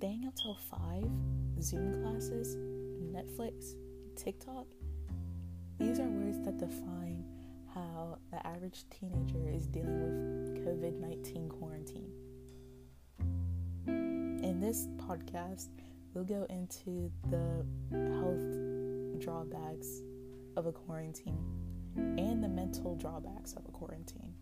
staying up till 5, Zoom classes, Netflix, TikTok, these are words that define how the average teenager is dealing with COVID 19 quarantine. In this podcast, we'll go into the health drawbacks of a quarantine and the mental drawbacks of a quarantine.